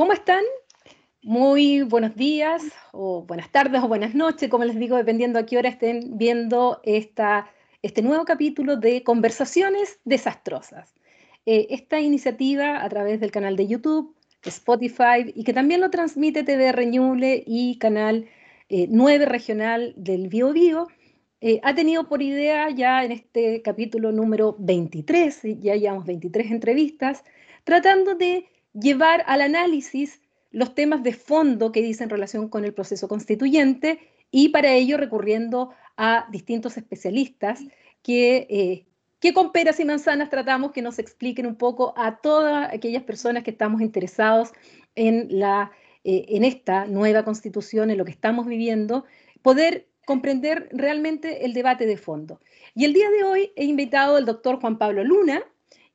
¿Cómo están? Muy buenos días o buenas tardes o buenas noches, como les digo, dependiendo a qué hora estén viendo esta, este nuevo capítulo de Conversaciones Desastrosas. Eh, esta iniciativa a través del canal de YouTube, Spotify y que también lo transmite TV Reñuble y canal 9 eh, regional del Bio Bio, eh, ha tenido por idea ya en este capítulo número 23, ya llevamos 23 entrevistas, tratando de llevar al análisis los temas de fondo que dicen relación con el proceso constituyente y para ello recurriendo a distintos especialistas que, eh, que con peras y manzanas tratamos que nos expliquen un poco a todas aquellas personas que estamos interesados en, la, eh, en esta nueva constitución, en lo que estamos viviendo, poder comprender realmente el debate de fondo. Y el día de hoy he invitado al doctor Juan Pablo Luna,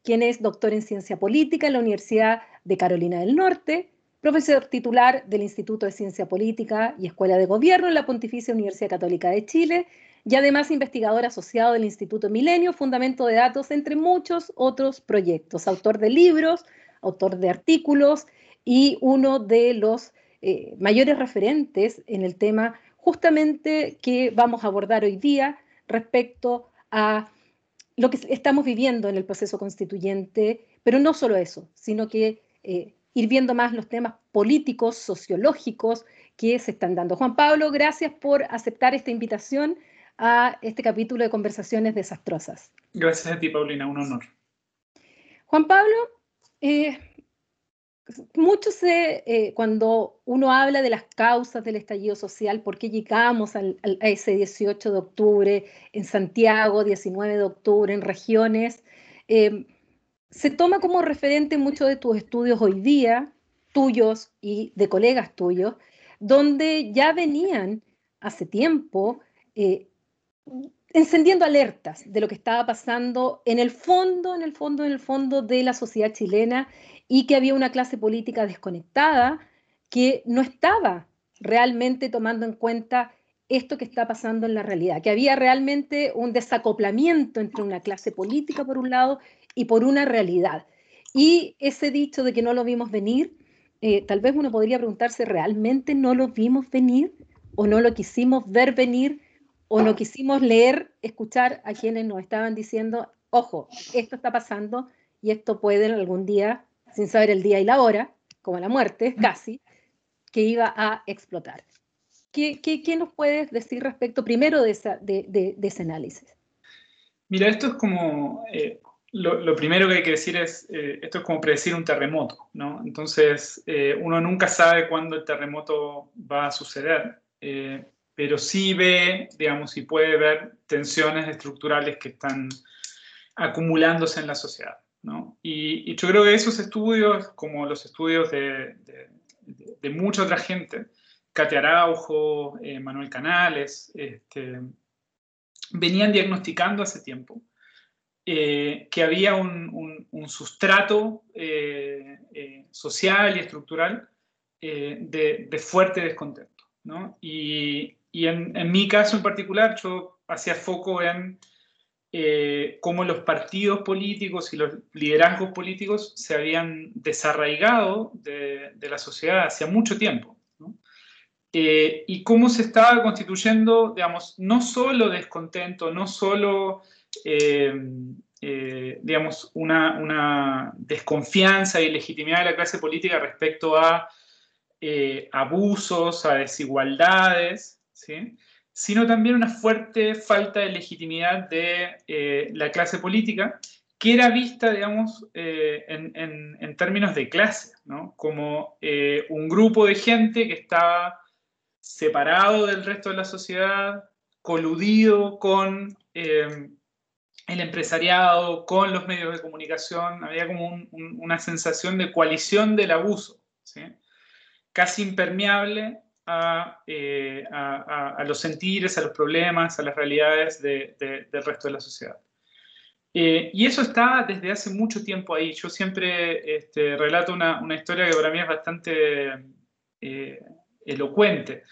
quien es doctor en ciencia política en la Universidad de Carolina del Norte, profesor titular del Instituto de Ciencia Política y Escuela de Gobierno en la Pontificia Universidad Católica de Chile y además investigador asociado del Instituto Milenio, Fundamento de Datos, entre muchos otros proyectos. Autor de libros, autor de artículos y uno de los eh, mayores referentes en el tema justamente que vamos a abordar hoy día respecto a lo que estamos viviendo en el proceso constituyente, pero no solo eso, sino que eh, ir viendo más los temas políticos, sociológicos que se están dando. Juan Pablo, gracias por aceptar esta invitación a este capítulo de Conversaciones Desastrosas. Gracias a ti, Paulina, un honor. Juan Pablo, eh, mucho se, eh, cuando uno habla de las causas del estallido social, por qué llegamos a ese 18 de octubre en Santiago, 19 de octubre en regiones, eh, se toma como referente muchos de tus estudios hoy día, tuyos y de colegas tuyos, donde ya venían hace tiempo eh, encendiendo alertas de lo que estaba pasando en el fondo, en el fondo, en el fondo de la sociedad chilena y que había una clase política desconectada que no estaba realmente tomando en cuenta esto que está pasando en la realidad, que había realmente un desacoplamiento entre una clase política por un lado y por una realidad. Y ese dicho de que no lo vimos venir, eh, tal vez uno podría preguntarse, ¿realmente no lo vimos venir o no lo quisimos ver venir o no quisimos leer, escuchar a quienes nos estaban diciendo, ojo, esto está pasando y esto puede algún día, sin saber el día y la hora, como la muerte, casi, que iba a explotar. ¿Qué, qué, nos puedes decir respecto primero de, esa, de, de, ese análisis? Mira, esto es como eh, lo, primero que hay que decir es, eh, esto es como predecir un terremoto, ¿no? Entonces, eh, uno nunca sabe cuándo el terremoto va a suceder, eh, pero sí ve, digamos, y puede ver tensiones estructurales que están acumulándose en la sociedad, ¿no? Y, yo creo que esos estudios, como los estudios de, de, mucha otra gente, Katia Araujo, Manuel Canales, este, venían diagnosticando hace tiempo eh, que había un, sustrato eh, eh, social y estructural de, fuerte descontento. ¿no? Y, en, mi caso en particular, yo hacía foco en cómo los partidos políticos y los liderazgos políticos se habían desarraigado de, la sociedad hace mucho tiempo. y cómo se estaba constituyendo, digamos, no solo descontento, no solo eh, eh, digamos, una, desconfianza y legitimidad de la clase política respecto a eh, abusos, a desigualdades, sino también una fuerte falta de legitimidad de la clase política, que era vista, digamos, en, términos de clase, como un grupo de gente que estaba separado del resto de la sociedad, coludido con el empresariado, con los medios de comunicación, había como una sensación de coalición del abuso, casi impermeable eh, a, los sentires, a los problemas, a las realidades del resto de la sociedad. Eh, y eso está desde hace mucho tiempo ahí. Yo siempre este, relato una, historia que para mí es bastante eh, elocuente.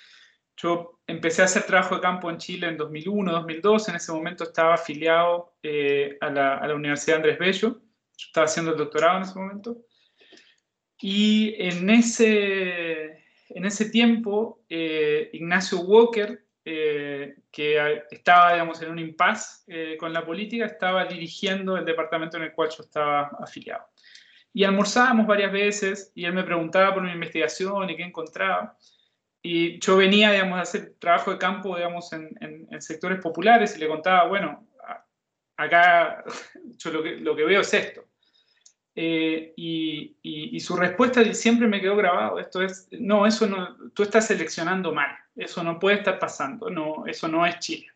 Yo empecé a hacer trabajo de campo en Chile en 2001, 2002. En ese momento estaba afiliado a, la, Universidad Andrés Bello. Estaba haciendo el doctorado en ese momento. Y en ese, en ese tiempo, eh, Ignacio Walker, eh, que estaba, digamos, en un impasse eh, con la política, estaba dirigiendo el departamento en el cual yo estaba afiliado. Y almorzábamos varias veces y él me preguntaba por mi investigación y qué encontraba. Y yo venía, digamos, a hacer trabajo de campo, digamos, en, en, sectores populares y le contaba, bueno, acá yo lo que, lo que veo es esto. Eh, y, su respuesta siempre me quedó grabado. Esto es, no, eso no, tú estás seleccionando mal. Eso no puede estar pasando. No, eso no es Chile.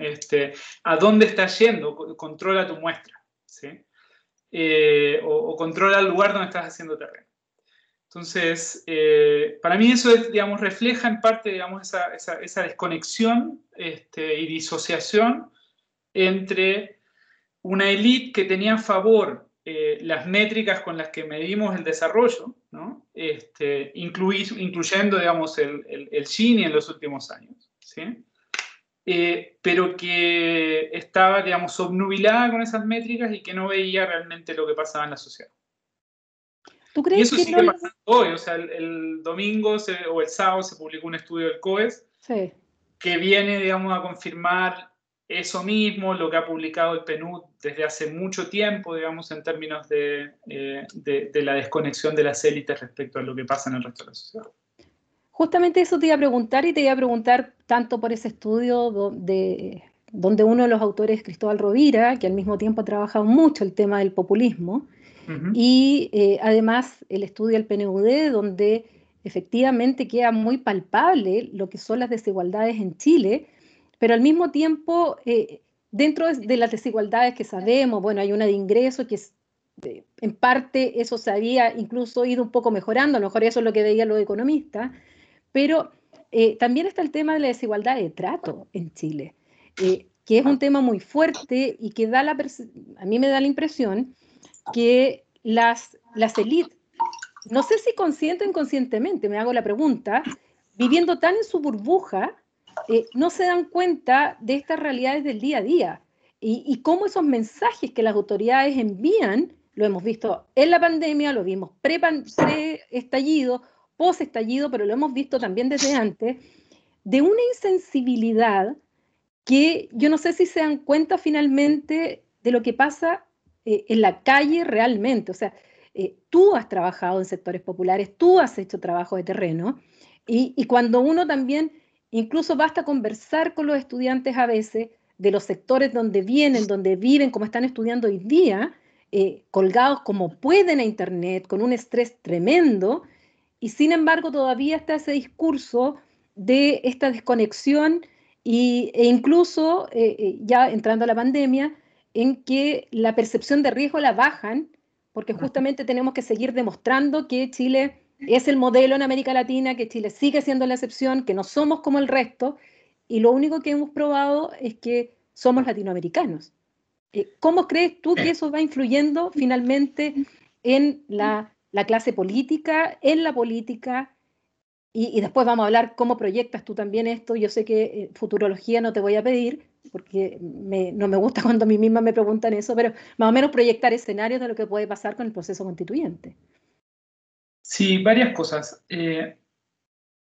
Este, ¿A dónde estás yendo? Controla tu muestra. ¿sí? Eh, o, controla el lugar donde estás haciendo terreno. Entonces, eh, para mí eso digamos, refleja en parte digamos, esa, esa, desconexión este, y disociación entre una élite que tenía favor eh, las métricas con las que medimos el desarrollo, ¿no? este, incluyendo digamos, el, el, el, Gini en los últimos años, ¿sí? Eh, pero que estaba digamos, obnubilada con esas métricas y que no veía realmente lo que pasaba en la sociedad. ¿Tú crees y eso que sigue no... pasando hoy, o sea, el, domingo o el sábado se publicó un estudio del COES que viene, digamos, a confirmar eso mismo, lo que ha publicado el PNUD desde hace mucho tiempo, digamos, en términos de, eh, de, de, la desconexión de las élites respecto a lo que pasa en el resto de la sociedad. Justamente eso te iba a preguntar y te iba a preguntar tanto por ese estudio de, donde uno de los autores es Cristóbal Rovira, que al mismo tiempo ha trabajado mucho el tema del populismo, y eh, además el estudio del PNUD, donde efectivamente queda muy palpable lo que son las desigualdades en Chile, pero al mismo tiempo, eh, dentro de las desigualdades que sabemos, bueno, hay una de ingreso que es, en parte eso se había incluso ido un poco mejorando, a lo mejor eso es lo que veían los economistas, pero eh, también está el tema de la desigualdad de trato en Chile, que es un tema muy fuerte y que da la a mí me da la impresión que las, las élites, no sé si consciente o inconscientemente, me hago la pregunta, viviendo tan en su burbuja, eh, no se dan cuenta de estas realidades del día a día y, cómo esos mensajes que las autoridades envían, lo hemos visto en la pandemia, lo vimos pre-estallido, post-estallido, pero lo hemos visto también desde antes, de una insensibilidad que yo no sé si se dan cuenta finalmente de lo que pasa eh, en la calle realmente. O sea, eh, tú has trabajado en sectores populares, tú has hecho trabajo de terreno, y, cuando uno también, incluso basta conversar con los estudiantes a veces de los sectores donde vienen, donde viven, como están estudiando hoy día, eh, colgados como pueden a Internet, con un estrés tremendo, y sin embargo todavía está ese discurso de esta desconexión y, e incluso ya entrando a la pandemia, en que la percepción de riesgo la bajan, porque justamente tenemos que seguir demostrando que Chile es el modelo en América Latina, que Chile sigue siendo la excepción, que no somos como el resto, y lo único que hemos probado es que somos latinoamericanos. Eh, ¿Cómo crees tú que eso va influyendo finalmente en la, la clase política, en la política? Y, y, después vamos a hablar cómo proyectas tú también esto. Yo sé que eh, futurología no te voy a pedir, porque no me gusta cuando a mí misma me preguntan eso, pero más o menos proyectar escenarios de lo que puede pasar con el proceso constituyente. Sí, varias cosas. Eh,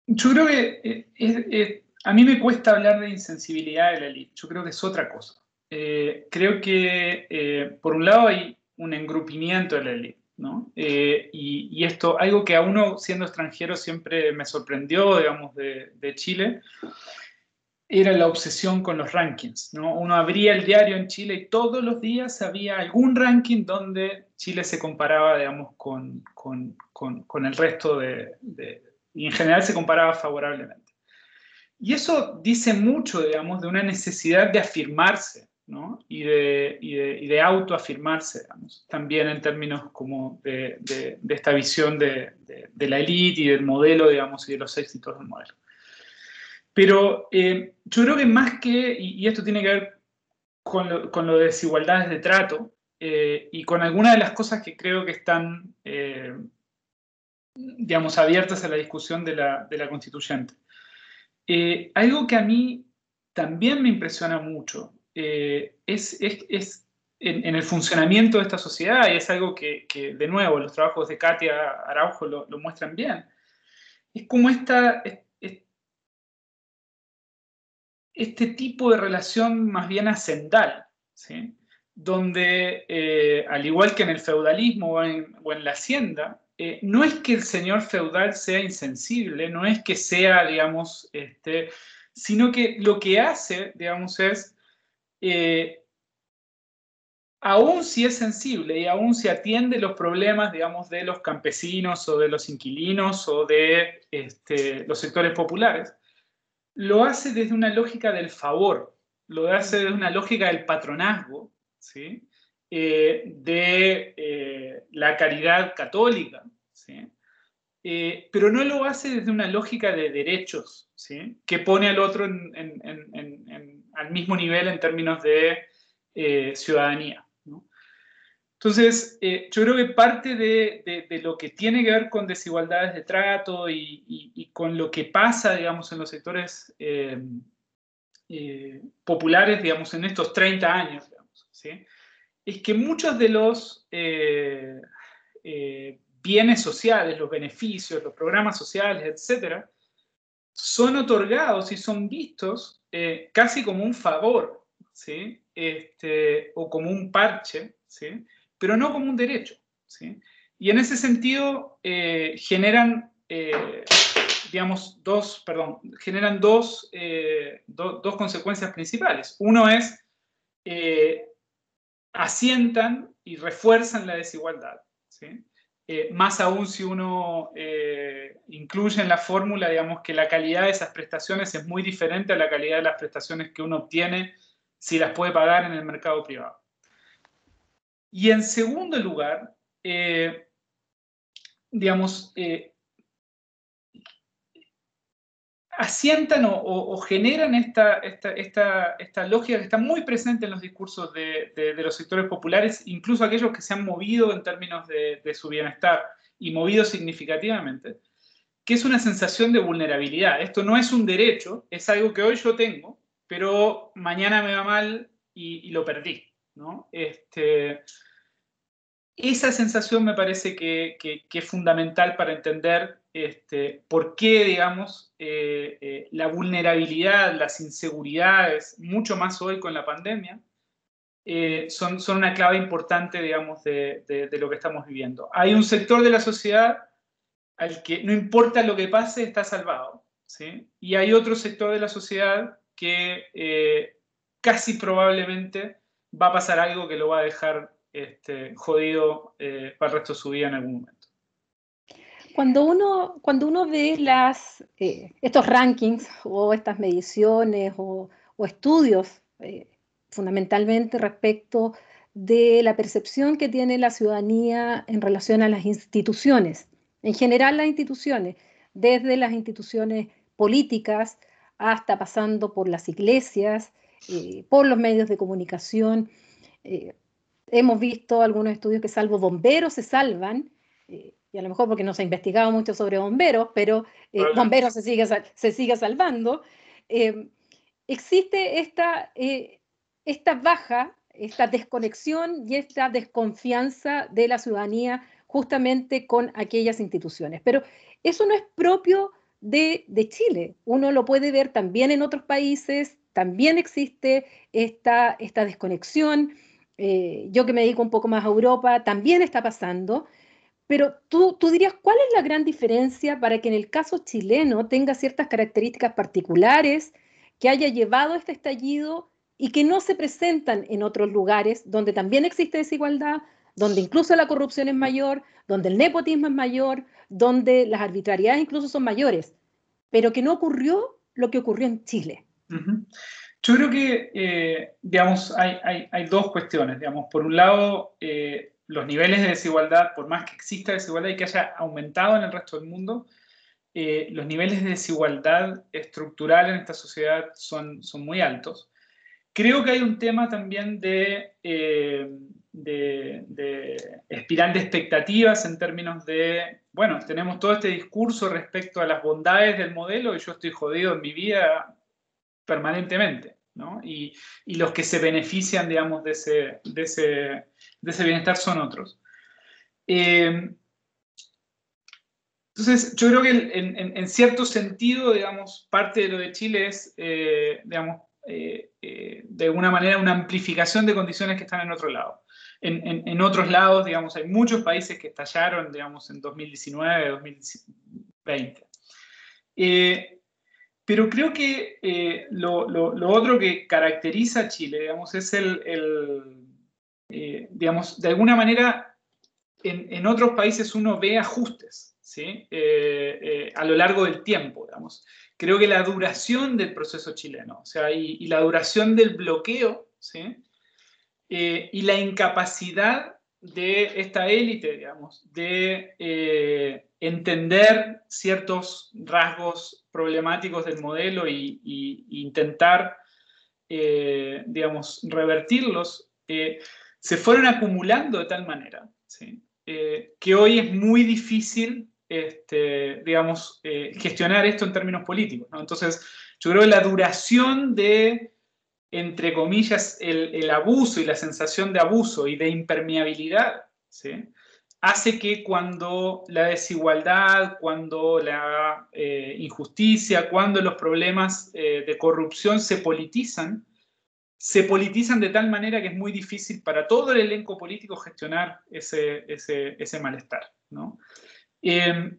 yo creo que eh, a mí me cuesta hablar de insensibilidad de la élite, yo creo que es otra cosa. Eh, creo que por un lado hay un engrupimiento de la élite, ¿no? Y, y, esto, algo que a uno siendo extranjero siempre me sorprendió, digamos, de, de Chile, era la obsesión con los rankings. ¿no? Uno abría el diario en Chile y todos los días había algún ranking donde Chile se comparaba, digamos, con, con, con, el resto de, Y en general se comparaba favorablemente. Y eso dice mucho, digamos, de una necesidad de afirmarse, ¿no? Y de, y de, y de autoafirmarse, digamos, también en términos como de, de esta visión de, la élite y del modelo, digamos, y de los éxitos del modelo. Pero eh, yo creo que más que, y, esto tiene que ver con lo, con lo de desigualdades de trato, eh, y con algunas de las cosas que creo que están, eh, digamos, abiertas a la discusión de la, de la constituyente. algo que a mí también me impresiona mucho es, es, es en, el funcionamiento de esta sociedad, y es algo que, de nuevo, los trabajos de Katia Araujo lo, muestran bien, es como esta, este tipo de relación más bien hacendal, ¿sí? Donde, eh, al igual que en el feudalismo o en, la hacienda, eh, no es que el señor feudal sea insensible, no es que sea, digamos, este, sino que lo que hace, digamos, es eh, aún si es sensible y aún si atiende los problemas, digamos, de los campesinos o de los inquilinos o de este, los sectores populares, lo hace desde una lógica del favor, lo hace desde una lógica del patronazgo, Eh, de eh, la caridad católica, ¿sí? Eh, pero no lo hace desde una lógica de derechos, ¿sí? que pone al otro al mismo nivel en términos de ciudadanía. Entonces, yo creo que parte de, lo que tiene que ver con desigualdades de trato y, con lo que pasa, digamos, en los sectores populares, digamos, en estos 30 años, es que muchos de los bienes sociales, los beneficios, los programas sociales, etcétera, son otorgados y son vistos casi como un favor, ¿sí? Este, o como un parche, ¿sí? pero no como un derecho. ¿sí? Y en ese sentido eh, generan, eh, digamos, dos, perdón, generan dos, eh, dos consecuencias principales. Uno es, asientan y refuerzan la desigualdad. ¿sí? más aún si uno incluye en la fórmula, digamos, que la calidad de esas prestaciones es muy diferente a la calidad de las prestaciones que uno obtiene si las puede pagar en el mercado privado. Y en segundo lugar, eh, digamos, eh, asientan o, generan esta, esta, lógica que está muy presente en los discursos de, los sectores populares, incluso aquellos que se han movido en términos de, su bienestar y movido significativamente, que es una sensación de vulnerabilidad. Esto no es un derecho, es algo que hoy yo tengo, pero mañana me va mal y, y lo perdí. ¿no? Este, esa sensación me parece que, es fundamental para entender este, por qué, digamos, eh, eh, la vulnerabilidad, las inseguridades, mucho más hoy con la pandemia, eh, son, son, una clave importante, digamos, de, lo que estamos viviendo. Hay un sector de la sociedad al que no importa lo que pase, está salvado. ¿sí? Y hay otro sector de la sociedad que casi probablemente va a pasar algo que lo va a dejar este, jodido para el resto de su vida en algún momento. Cuando uno, cuando uno ve las, eh, estos rankings o estas mediciones o, estudios, eh, fundamentalmente respecto de la percepción que tiene la ciudadanía en relación a las instituciones, en general las instituciones, desde las instituciones políticas hasta pasando por las iglesias, por los medios de comunicación, Hemos visto algunos estudios que salvo bomberos se salvan, eh, y a lo mejor porque no se ha investigado mucho sobre bomberos, pero eh, bomberos se sigue, se sigue salvando. Eh, existe esta, esta baja, esta desconexión y esta desconfianza de la ciudadanía justamente con aquellas instituciones. Pero eso no es propio de, de, Chile. Uno lo puede ver también en otros países, también existe esta, esta desconexión. Eh, yo que me dedico un poco más a Europa, también está pasando. Pero tú, tú dirías, ¿cuál es la gran diferencia para que en el caso chileno tenga ciertas características particulares que haya llevado este estallido y que no se presentan en otros lugares donde también existe desigualdad, donde incluso la corrupción es mayor, donde el nepotismo es mayor, donde las arbitrariedades incluso son mayores, pero que no ocurrió lo que ocurrió en Chile? Yo creo que, eh, digamos, hay, dos cuestiones. Digamos, por un lado, eh, los niveles de desigualdad, por más que exista desigualdad y que haya aumentado en el resto del mundo, eh, los niveles de desigualdad estructural en esta sociedad son, muy altos. Creo que hay un tema también de, de, de, espiral de expectativas en términos de, bueno, tenemos todo este discurso respecto a las bondades del modelo y yo estoy jodido en mi vida permanentemente. ¿No? Y, los que se benefician, digamos, de ese, de ese, de ese bienestar son otros. Eh, entonces, yo creo que en, en, cierto sentido, digamos, parte de lo de Chile es, eh, digamos, eh, de alguna manera una amplificación de condiciones que están en otro lado. En, en, otros lados, digamos, hay muchos países que estallaron, digamos, en 2019, 2020. Eh, pero creo que eh, lo, otro que caracteriza a Chile, digamos, es el, eh, digamos, de alguna manera, en, otros países uno ve ajustes, ¿sí? a lo largo del tiempo, digamos creo que la duración del proceso chileno, o sea, y, y la duración del bloqueo, ¿sí? Eh, y la incapacidad de esta élite, digamos, de eh, entender ciertos rasgos problemáticos del modelo y intentar, eh, digamos, revertirlos, eh, se fueron acumulando de tal manera. Eh, que hoy es muy difícil este, digamos, gestionar esto en términos políticos. Entonces, yo creo que la duración de, entre comillas, el, abuso y la sensación de abuso y de impermeabilidad. Hace que cuando la desigualdad, cuando la eh, injusticia, cuando los problemas eh, de corrupción se politizan, se politizan de tal manera que es muy difícil para todo el elenco político gestionar ese, ese, malestar. ¿no? Eh,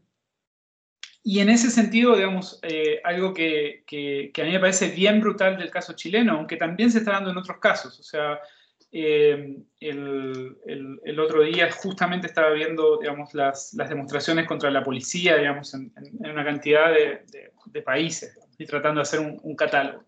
y en ese sentido, digamos, eh, algo que, que, que, a mí me parece bien brutal del caso chileno, aunque también se está dando en otros casos. O sea, eh, el, el, el, otro día justamente estaba viendo, digamos, las, las demostraciones contra la policía, digamos, en, en una cantidad de, de, de, países y tratando de hacer un, un catálogo.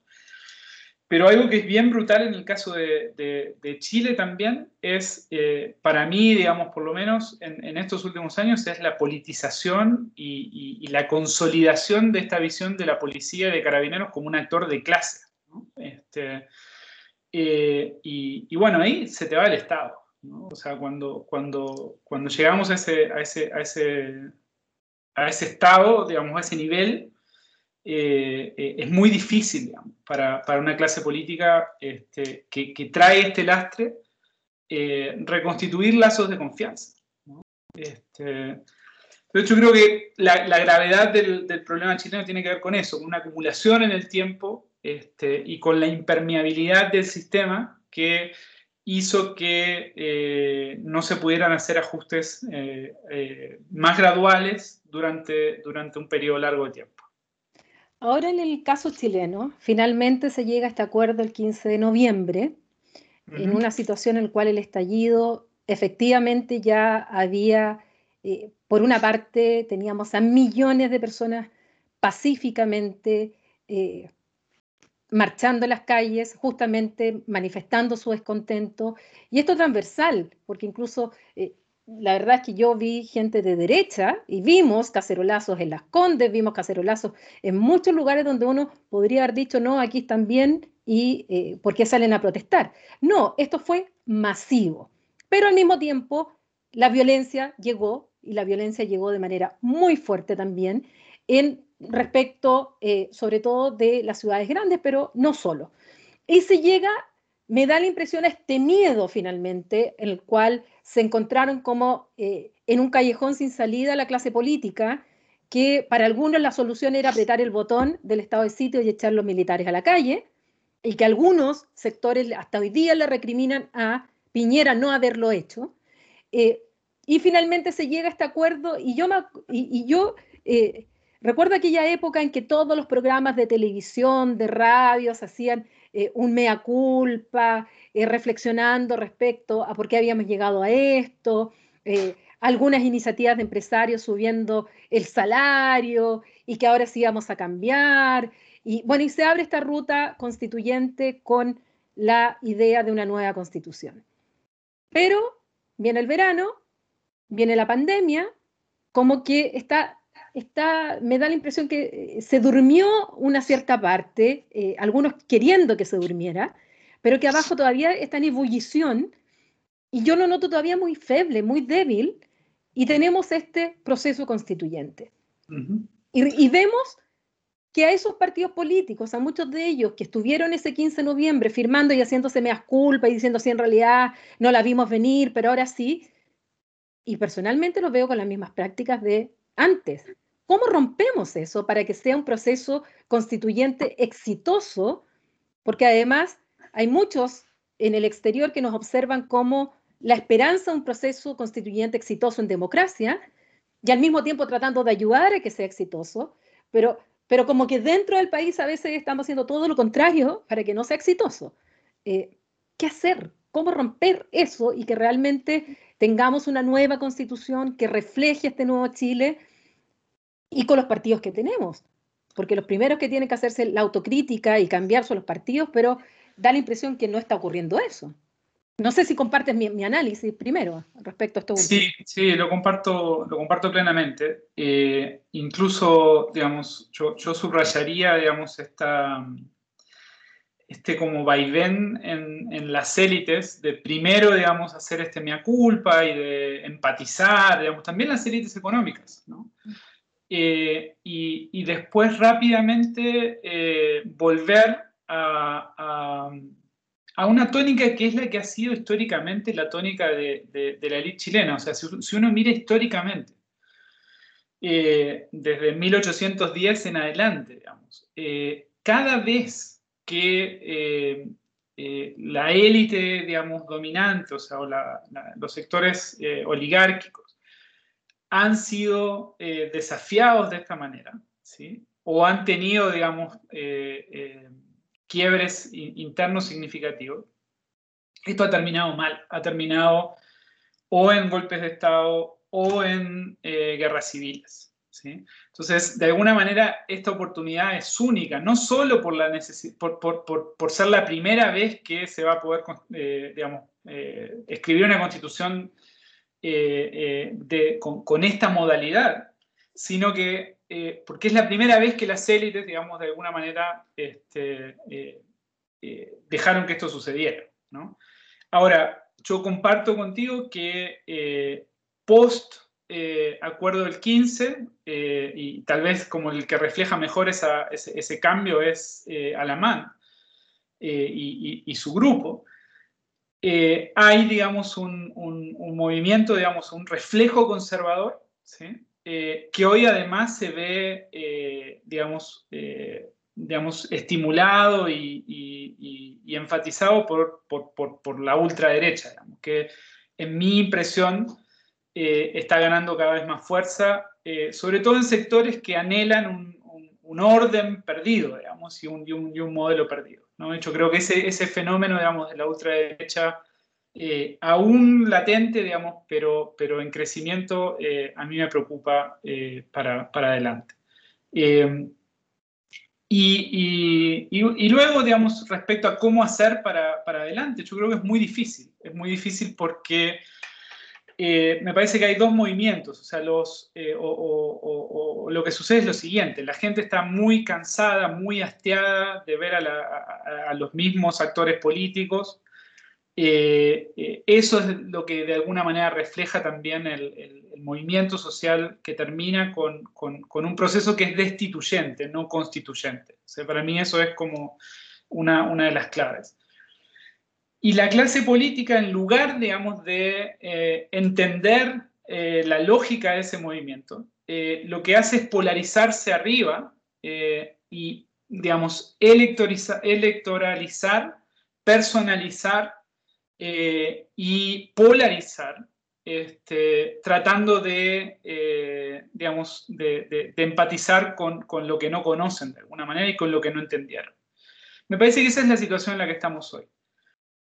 Pero algo que es bien brutal en el caso de, de, Chile también es, eh, para mí, digamos, por lo menos en, en, estos últimos años, es la politización y, y, y, la consolidación de esta visión de la policía y de carabineros como un actor de clase. ¿no? Este, eh, y, bueno, ahí se te va el Estado. ¿no? O sea, cuando, cuando, cuando llegamos a ese, a, ese, a, ese, a ese estado, digamos, a ese nivel, eh, eh, es muy difícil digamos, para, para, una clase política este, que, que, trae este lastre eh, reconstituir lazos de confianza. ¿no? Este, de hecho, creo que la, la gravedad del, del, problema chileno tiene que ver con eso, con una acumulación en el tiempo este, y con la impermeabilidad del sistema que hizo que eh, no se pudieran hacer ajustes eh, eh, más graduales durante, durante un periodo largo de tiempo. Ahora en el caso chileno, finalmente se llega a este acuerdo el 15 de noviembre, uh -huh. en una situación en la cual el estallido efectivamente ya había, por una parte, teníamos a millones de personas pacíficamente marchando en las calles, justamente manifestando su descontento, y esto transversal, porque incluso eh, la verdad es que yo vi gente de derecha y vimos cacerolazos en las Condes, vimos cacerolazos en muchos lugares donde uno podría haber dicho, no, aquí están bien y eh, ¿por qué salen a protestar? No, esto fue masivo, pero al mismo tiempo la violencia llegó y la violencia llegó de manera muy fuerte también en respecto eh, sobre todo de las ciudades grandes, pero no solo. Y se llega, me da la impresión, a este miedo finalmente, en el cual se encontraron como eh, en un callejón sin salida la clase política, que para algunos la solución era apretar el botón del estado de sitio y echar los militares a la calle, y que algunos sectores hasta hoy día le recriminan a Piñera no haberlo hecho. Eh, y finalmente se llega a este acuerdo y yo, recuerdo aquella época en que todos los programas de televisión, de radios hacían eh, un mea culpa, eh, reflexionando respecto a por qué habíamos llegado a esto, eh, algunas iniciativas de empresarios subiendo el salario y que ahora sí vamos a cambiar. Y bueno, y se abre esta ruta constituyente con la idea de una nueva constitución. Pero viene el verano, viene la pandemia, como que está está, me da la impresión que eh, se durmió una cierta parte, eh, algunos queriendo que se durmiera, pero que abajo todavía está en ebullición y yo lo noto todavía muy feble, muy débil, y tenemos este proceso constituyente. Uh -huh. y, y, vemos que a esos partidos políticos, a muchos de ellos que estuvieron ese 15 de noviembre firmando y haciéndose meas culpa y diciendo si en realidad no la vimos venir, pero ahora sí, y personalmente lo veo con las mismas prácticas de antes. ¿Cómo rompemos eso para que sea un proceso constituyente exitoso? Porque además hay muchos en el exterior que nos observan como la esperanza de un proceso constituyente exitoso en democracia y al mismo tiempo tratando de ayudar a que sea exitoso, pero, pero como que dentro del país a veces estamos haciendo todo lo contrario para que no sea exitoso. Eh, ¿Qué hacer? ¿Cómo romper eso y que realmente tengamos una nueva constitución que refleje este nuevo Chile y con los partidos que tenemos? Porque los primeros que tienen que hacerse la autocrítica y cambiar son los partidos, pero da la impresión que no está ocurriendo eso. No sé si compartes mi, análisis primero respecto a esto. Sí, sí, lo comparto, lo comparto plenamente. Eh, incluso, digamos, yo, subrayaría, digamos, esta, este como vaivén en, en, las élites de primero, digamos, hacer este mea culpa y de empatizar, digamos, también las élites económicas, ¿no? Eh, y, después rápidamente eh, volver a a una tónica que es la que ha sido históricamente la tónica de, la élite chilena. O sea, si, uno mira históricamente, eh, desde 1810 en adelante, digamos, cada vez que la élite, digamos, dominante, o sea, los sectores oligárquicos, han sido desafiados de esta manera, ¿sí? o han tenido, digamos, quiebres internos significativos. Esto ha terminado mal, ha terminado o en golpes de Estado o en eh, guerras civiles. ¿sí? Entonces, de alguna manera, esta oportunidad es única, no solo por, la por, por, por, ser la primera vez que se va a poder eh, digamos, eh, escribir una constitución de, con, esta modalidad, sino que eh, porque es la primera vez que las élites, digamos, de alguna manera este, eh, eh, dejaron que esto sucediera. ¿no? Ahora, yo comparto contigo que post acuerdo del 15, y tal vez como el que refleja mejor ese, cambio es Alamán y, su grupo, hay, digamos, un, movimiento, digamos, un reflejo conservador. Eh, que hoy además se ve, eh, digamos, eh, digamos, estimulado y, enfatizado por, la ultraderecha, digamos, que en mi impresión está ganando cada vez más fuerza, sobre todo en sectores que anhelan un, orden perdido, digamos, y un, modelo perdido. ¿No? De hecho, creo que ese, ese fenómeno, digamos, de la ultraderecha eh, aún latente, digamos, pero, pero en crecimiento, eh, a mí me preocupa eh, para, para, adelante. Y, y, y, luego, digamos, respecto a cómo hacer para, para, adelante, yo creo que es muy difícil. Es muy difícil porque me parece que hay dos movimientos. O sea, los, o, o, lo que sucede es lo siguiente: la gente está muy cansada, muy hastiada de ver a, los mismos actores políticos eh, eh, eso es lo que de alguna manera refleja también el, movimiento social que termina con, un proceso que es destituyente, no constituyente. para mí eso es como una, de las claves. Y la clase política, en lugar, digamos, de eh, entender la lógica de ese movimiento, lo que hace es polarizarse arriba y, digamos, electoralizar, personalizar eh, y polarizar, este, tratando de, eh, digamos, de, empatizar con, con, lo que no conocen de alguna manera y con lo que no entendieron. Me parece que esa es la situación en la que estamos hoy.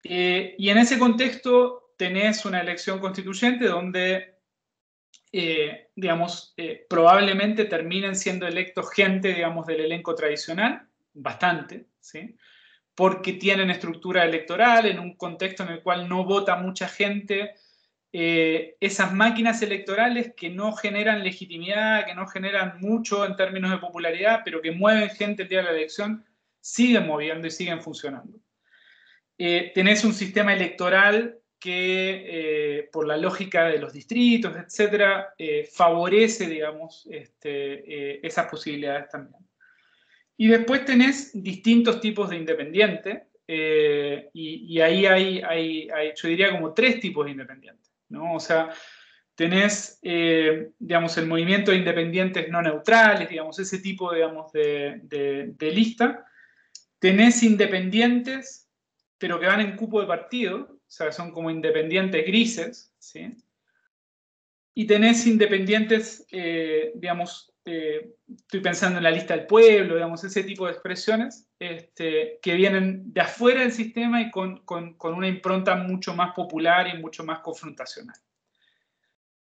Eh, y en ese contexto tenés una elección constituyente donde, digamos, probablemente terminen siendo electos gente, digamos, del elenco tradicional, bastante, ¿sí? porque tienen estructura electoral en un contexto en el cual no vota mucha gente. Eh, esas máquinas electorales que no generan legitimidad, que no generan mucho en términos de popularidad, pero que mueven gente el día de la elección, siguen moviendo y siguen funcionando. Eh, tenés un sistema electoral que, eh, por la lógica de los distritos, etcétera, favorece, digamos, este, esas posibilidades también. Y después tenés distintos tipos de independientes, eh, y, ahí hay, yo diría, como tres tipos de independientes, ¿no? O sea, tenés, eh, digamos, el movimiento de independientes no neutrales, digamos, ese tipo, digamos, de, lista. Tenés independientes, pero que van en cupo de partido, o sea, son como independientes grises, ¿sí? Y tenés independientes, eh, digamos, eh, estoy pensando en la lista del pueblo, digamos, ese tipo de expresiones este, que vienen de afuera del sistema y con, con, una impronta mucho más popular y mucho más confrontacional.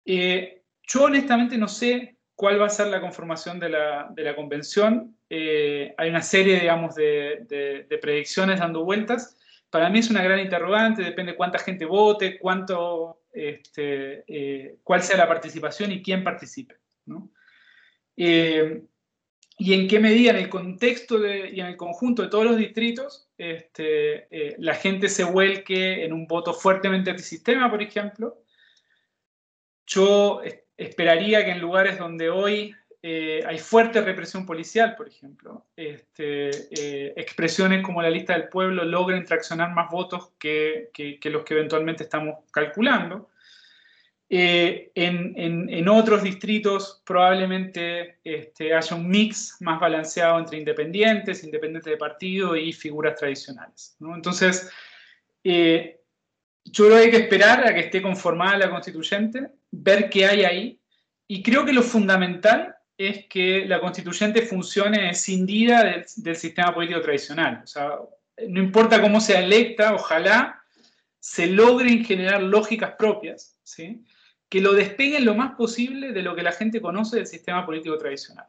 Eh, yo honestamente no sé cuál va a ser la conformación de la, de la convención. hay una serie, digamos, de, de predicciones dando vueltas. Para mí es una gran interrogante, depende cuánta gente vote, cuánto este, eh, cuál sea la participación y quién participe. Eh, y en qué medida en el contexto y en el conjunto de todos los distritos este, eh, la gente se vuelque en un voto fuertemente antisistema, por ejemplo. Yo esperaría que en lugares donde hoy hay fuerte represión policial, por ejemplo, este, expresiones como la lista del pueblo logren traccionar más votos que, que los que eventualmente estamos calculando. Eh, en, otros distritos probablemente este, haya un mix más balanceado entre independientes, independientes de partido y figuras tradicionales. Entonces, eh, yo creo que hay que esperar a que esté conformada la constituyente, ver qué hay ahí, y creo que lo fundamental es que la constituyente funcione escindida del, del sistema político tradicional. O sea, no importa cómo sea electa, ojalá se logren generar lógicas propias, ¿sí? que lo despeguen lo más posible de lo que la gente conoce del sistema político tradicional.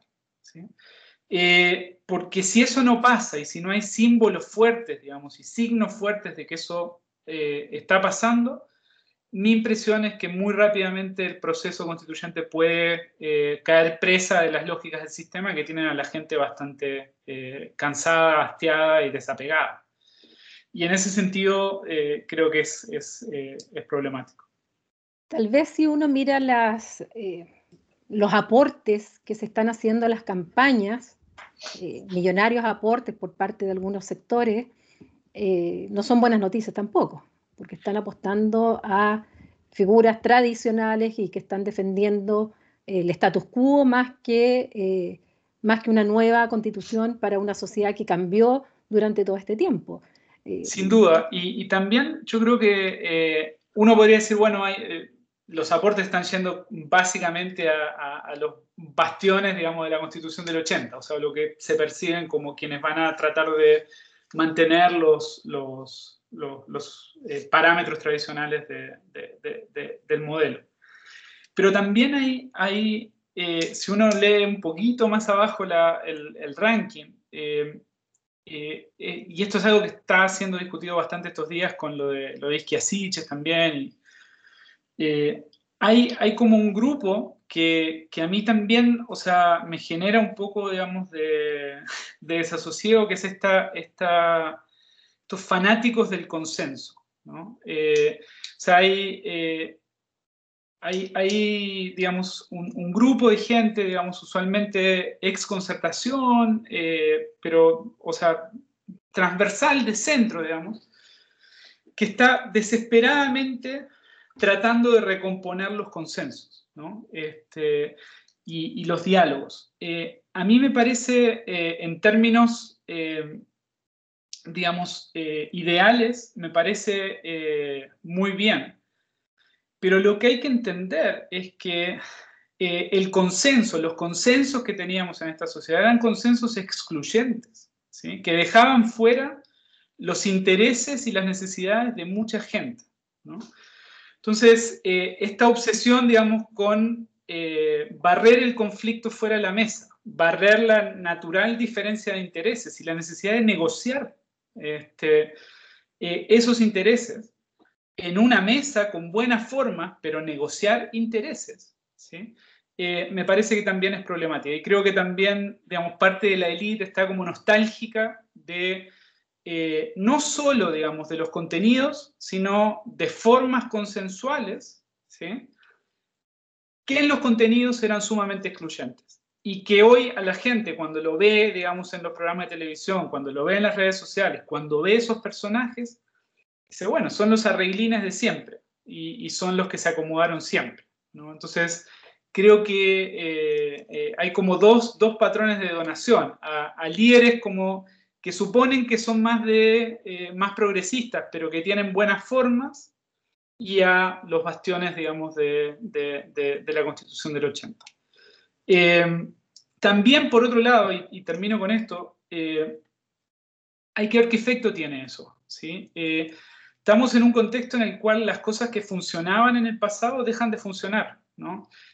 Eh, porque si eso no pasa y si no hay símbolos fuertes, digamos, y signos fuertes de que eso eh, está pasando, mi impresión es que muy rápidamente el proceso constituyente puede eh, caer presa de las lógicas del sistema que tienen a la gente bastante cansada, hastiada y desapegada. Y en ese sentido creo que es, problemático. Tal vez si uno mira eh, los aportes que se están haciendo a las campañas, eh, millonarios aportes por parte de algunos sectores, eh, no son buenas noticias tampoco, porque están apostando a figuras tradicionales y que están defendiendo el status quo más que, más que una nueva constitución para una sociedad que cambió durante todo este tiempo. Sin duda, y, también yo creo que uno podría decir, bueno, los aportes están yendo básicamente a, los bastiones, digamos, de la Constitución del 80, o sea, lo que se perciben como quienes van a tratar de mantener los, los, los, eh, parámetros tradicionales del modelo. Pero también hay, hay eh, si uno lee un poquito más abajo el, ranking, eh, y esto es algo que está siendo discutido bastante estos días con lo de, lo de también, y, eh, hay, hay, como un grupo que, que, a mí también, o sea, me genera un poco, digamos, de, de desasosiego, que es esta, esta, estos fanáticos del consenso. ¿no? Eh, o sea, hay, eh, hay, digamos, un, grupo de gente, digamos, usualmente ex concertación, pero, o sea, transversal de centro, digamos, que está desesperadamente tratando de recomponer los consensos este, y, los diálogos. Eh, a mí me parece, eh, en términos, eh, digamos, ideales, me parece muy bien. Pero lo que hay que entender es que el consenso, los consensos que teníamos en esta sociedad eran consensos excluyentes, que dejaban fuera los intereses y las necesidades de mucha gente. ¿no? Entonces, eh, esta obsesión, digamos, con eh, barrer el conflicto fuera de la mesa, barrer la natural diferencia de intereses y la necesidad de negociar este, eh, esos intereses en una mesa con buena forma, pero negociar intereses, me parece que también es problemática. Y creo que también, digamos, parte de la élite está como nostálgica de eh, no solo, digamos, de los contenidos, sino de formas consensuales, ¿sí? que en los contenidos eran sumamente excluyentes. Y que hoy a la gente cuando lo ve, digamos, en los programas de televisión, cuando lo ve en las redes sociales, cuando ve esos personajes, dice, bueno, son los arreglines de siempre y, son los que se acomodaron siempre. ¿no? Entonces, creo que eh, eh, hay como dos, dos, patrones de donación, a, líderes como que suponen que son más, de, eh, más progresistas, pero que tienen buenas formas, y a los bastiones, digamos, de, de, de la Constitución del 80. También, por otro lado, y, termino con esto, hay que ver qué efecto tiene eso. ¿sí? estamos en un contexto en el cual las cosas que funcionaban en el pasado dejan de funcionar.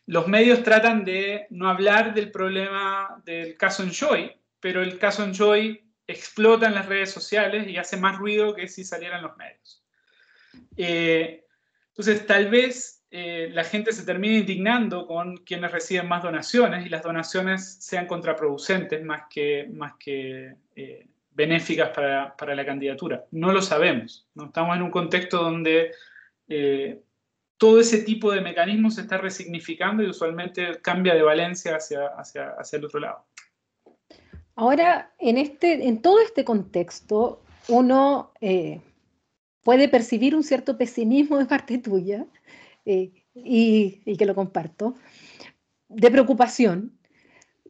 Los medios tratan de no hablar del problema del caso Enjoy, pero el caso Enjoy explota en las redes sociales y hace más ruido que si salieran los medios. Eh, entonces, tal vez eh, la gente se termine indignando con quienes reciben más donaciones y las donaciones sean contraproducentes más que, más que eh, benéficas para, para, la candidatura. No lo sabemos. ¿no? Estamos en un contexto donde eh, todo ese tipo de mecanismos se está resignificando y usualmente cambia de valencia hacia, hacia, hacia el otro lado. Ahora, en, este, en todo este contexto, uno eh, puede percibir un cierto pesimismo de parte tuya, eh, y, que lo comparto, de preocupación,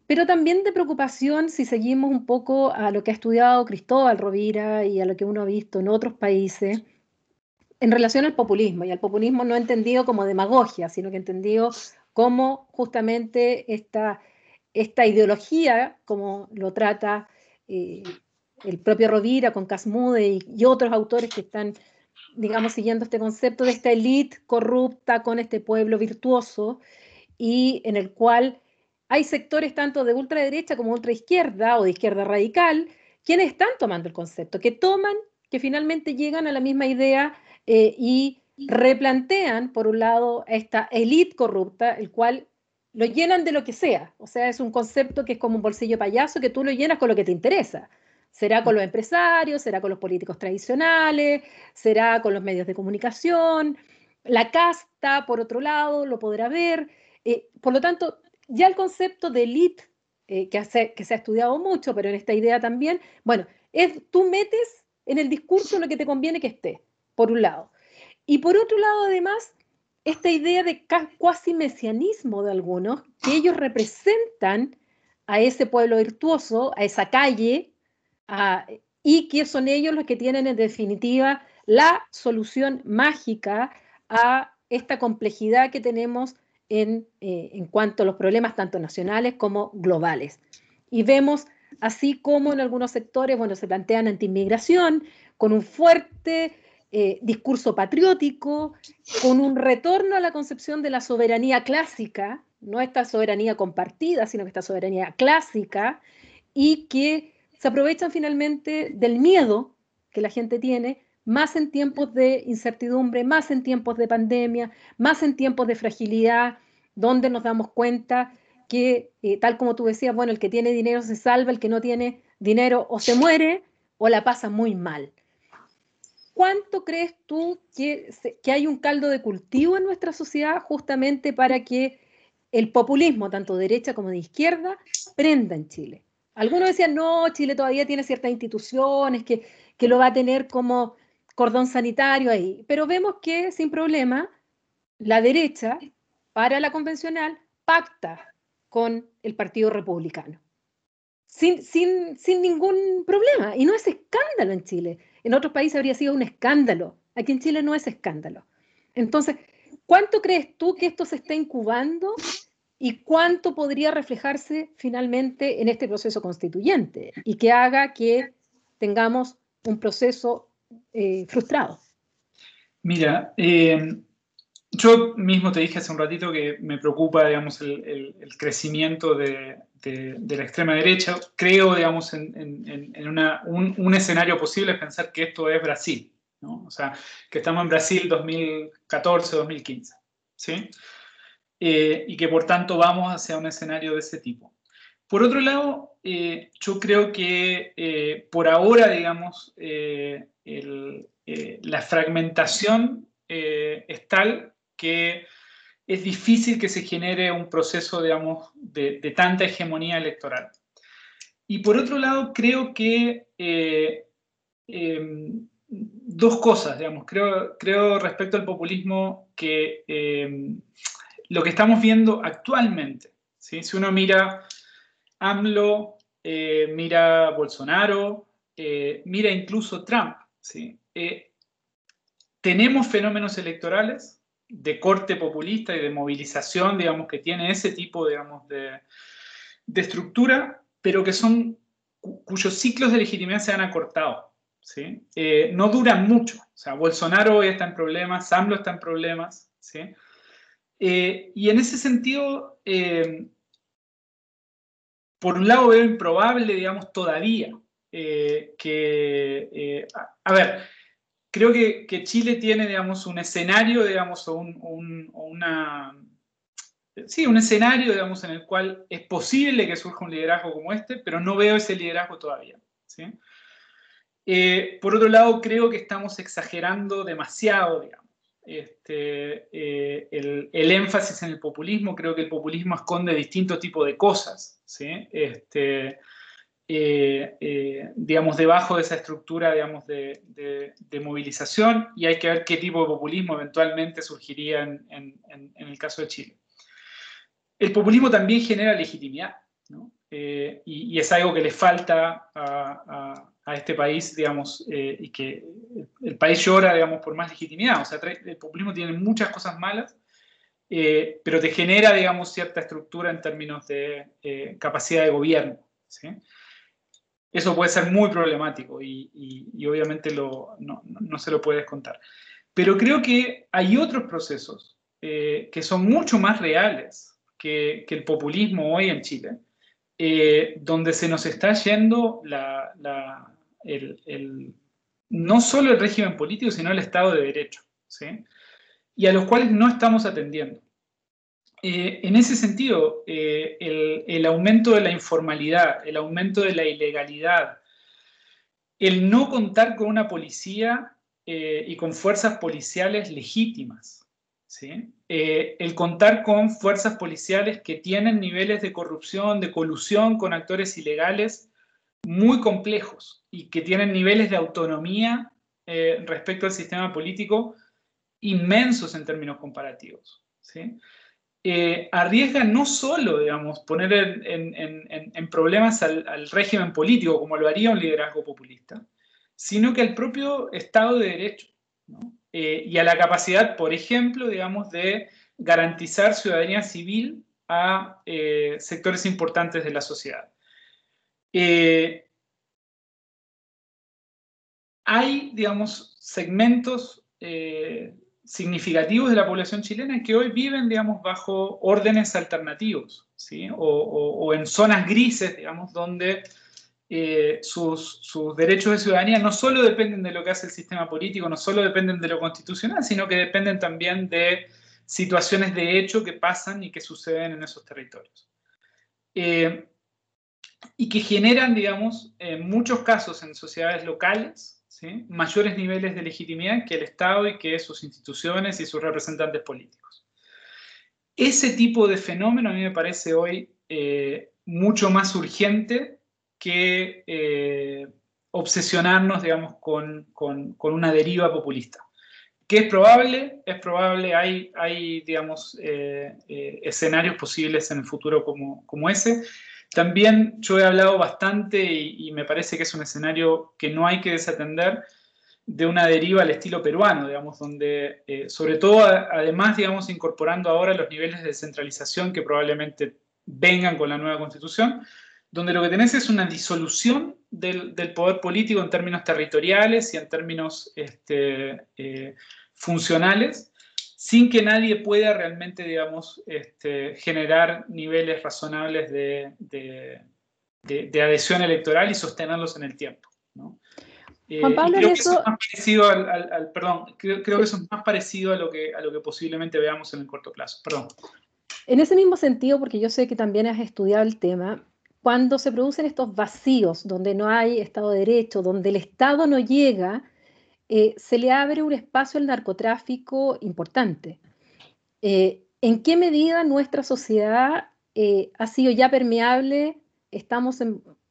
pero también de preocupación si seguimos un poco a lo que ha estudiado Cristóbal Rovira y a lo que uno ha visto en otros países en relación al populismo, y al populismo no entendido como demagogia, sino que entendido como justamente esta, esta ideología, como lo trata eh, el propio Rovira con Casmude y otros autores que están, digamos, siguiendo este concepto de esta élite corrupta con este pueblo virtuoso y en el cual hay sectores tanto de ultraderecha como ultraizquierda o de izquierda radical quienes están tomando el concepto, que toman, que finalmente llegan a la misma idea eh, y replantean, por un lado, esta élite corrupta, el cual lo llenan de lo que sea. O sea, es un concepto que es como un bolsillo payaso que tú lo llenas con lo que te interesa. Será con los empresarios, será con los políticos tradicionales, será con los medios de comunicación. La casta, por otro lado, lo podrá ver. Eh, por lo tanto, ya el concepto de elite, eh, que, hace, que se ha estudiado mucho, pero en esta idea también, bueno, es tú metes en el discurso lo que te conviene que esté, por un lado. Y por otro lado, además, esta idea de cuasi mesianismo de algunos, que ellos representan a ese pueblo virtuoso, a esa calle, y que son ellos los que tienen en definitiva la solución mágica a esta complejidad que tenemos en, eh, en cuanto a los problemas tanto nacionales como globales. Y vemos así como en algunos sectores, bueno, se plantean anti-inmigración, con un fuerte eh, discurso patriótico, con un retorno a la concepción de la soberanía clásica, no esta soberanía compartida, sino que esta soberanía clásica, y que se aprovechan finalmente del miedo que la gente tiene más en tiempos de incertidumbre, más en tiempos de pandemia, más en tiempos de fragilidad, donde nos damos cuenta que, eh, tal como tú decías, bueno, el que tiene dinero se salva, el que no tiene dinero o se muere o la pasa muy mal. ¿Cuánto crees tú que, que hay un caldo de cultivo en nuestra sociedad justamente para que el populismo, tanto de derecha como de izquierda, prenda en Chile? Algunos decían, no, Chile todavía tiene ciertas instituciones que, que lo va a tener como cordón sanitario ahí. Pero vemos que sin problema la derecha, para la convencional, pacta con el Partido Republicano. Sin, sin, sin, ningún problema. Y no es escándalo en Chile. En otros países habría sido un escándalo. Aquí en Chile no es escándalo. Entonces, ¿cuánto crees tú que esto se está incubando y cuánto podría reflejarse finalmente en este proceso constituyente y que haga que tengamos un proceso eh, frustrado? Mira, eh, yo mismo te dije hace un ratito que me preocupa, digamos, el, crecimiento de, la extrema derecha. Creo, digamos, en, un, escenario posible pensar que esto es Brasil. O sea, que estamos en Brasil 2014-2015, ¿sí? Eh, y que por tanto vamos hacia un escenario de ese tipo. Por otro lado, yo creo que por ahora, digamos, eh, la fragmentación eh, es tal que es difícil que se genere un proceso, digamos, de, tanta hegemonía electoral. Y por otro lado, creo que eh, dos cosas, digamos, creo, creo respecto al populismo que lo que estamos viendo actualmente, si uno mira AMLO, eh, mira Bolsonaro, eh, mira incluso Trump, ¿sí? tenemos fenómenos electorales de corte populista y de movilización, digamos, que tiene ese tipo, digamos, de, estructura, pero que son, cuyos ciclos de legitimidad se han acortado. ¿sí? Eh, no duran mucho. O sea, Bolsonaro hoy está en problemas, Samlo está en problemas. ¿sí? Eh, y en ese sentido, eh, por un lado veo improbable, digamos, todavía que, a ver, creo que, Chile tiene, digamos, un escenario, digamos, un, una... Sí, un escenario, digamos, en el cual es posible que surja un liderazgo como este, pero no veo ese liderazgo todavía. Eh, por otro lado, creo que estamos exagerando demasiado, digamos, este, eh, el, énfasis en el populismo. Creo que el populismo esconde distintos tipos de cosas. ¿sí? Este, eh, eh, digamos, debajo de esa estructura, digamos, de, movilización y hay que ver qué tipo de populismo eventualmente surgiría en, el caso de Chile. El populismo también genera legitimidad, eh, y, es algo que le falta a, este país, digamos, y que el país llora, digamos, por más legitimidad. O sea, el populismo tiene muchas cosas malas, pero te genera, digamos, cierta estructura en términos de capacidad de gobierno. eso puede ser muy problemático y, obviamente no, se lo puedes contar. Pero creo que hay otros procesos eh, que son mucho más reales que, el populismo hoy en Chile, eh, donde se nos está yendo no solo el régimen político, sino el Estado de Derecho, y a los cuales no estamos atendiendo. Eh, en ese sentido, eh, el, aumento de la informalidad, el aumento de la ilegalidad, el no contar con una policía y con fuerzas policiales legítimas, el contar con fuerzas policiales que tienen niveles de corrupción, de colusión con actores ilegales muy complejos y que tienen niveles de autonomía respecto al sistema político inmensos en términos comparativos. eh, arriesga no solo, digamos, poner en, problemas al, régimen político, como lo haría un liderazgo populista, sino que al propio Estado de Derecho, eh, y a la capacidad, por ejemplo, digamos, de garantizar ciudadanía civil a eh, sectores importantes de la sociedad. Eh, hay, digamos, segmentos significativos de la población chilena que hoy viven, digamos, bajo órdenes alternativos, ¿sí? o, en zonas grises, digamos, donde eh, sus, derechos de ciudadanía no solo dependen de lo que hace el sistema político, no solo dependen de lo constitucional, sino que dependen también de situaciones de hecho que pasan y que suceden en esos territorios. Eh, y que generan, digamos, en muchos casos en sociedades locales, mayores niveles de legitimidad que el Estado y que sus instituciones y sus representantes políticos. Ese tipo de fenómeno a mí me parece hoy eh, mucho más urgente que eh, obsesionarnos, digamos, con, una deriva populista. ¿Qué es probable? Es probable, hay, hay digamos, eh, escenarios posibles en el futuro como, como ese. También yo he hablado bastante y, me parece que es un escenario que no hay que desatender de una deriva al estilo peruano, digamos, donde eh, sobre todo además, digamos, incorporando ahora los niveles de descentralización que probablemente vengan con la nueva constitución, donde lo que tenés es una disolución del, poder político en términos territoriales y en términos este, eh, funcionales, sin que nadie pueda realmente, digamos, este, generar niveles razonables de, adhesión electoral y sostenerlos en el tiempo. Eh, Juan Pablo, creo que eso es más parecido al, perdón, creo, que eso es más parecido a lo que, a lo que posiblemente veamos en el corto plazo. Perdón. En ese mismo sentido, porque yo sé que también has estudiado el tema, cuando se producen estos vacíos donde no hay Estado de Derecho, donde el Estado no llega eh, se le abre un espacio al narcotráfico importante. Eh, ¿En qué medida nuestra sociedad ha sido ya permeable? ¿Estamos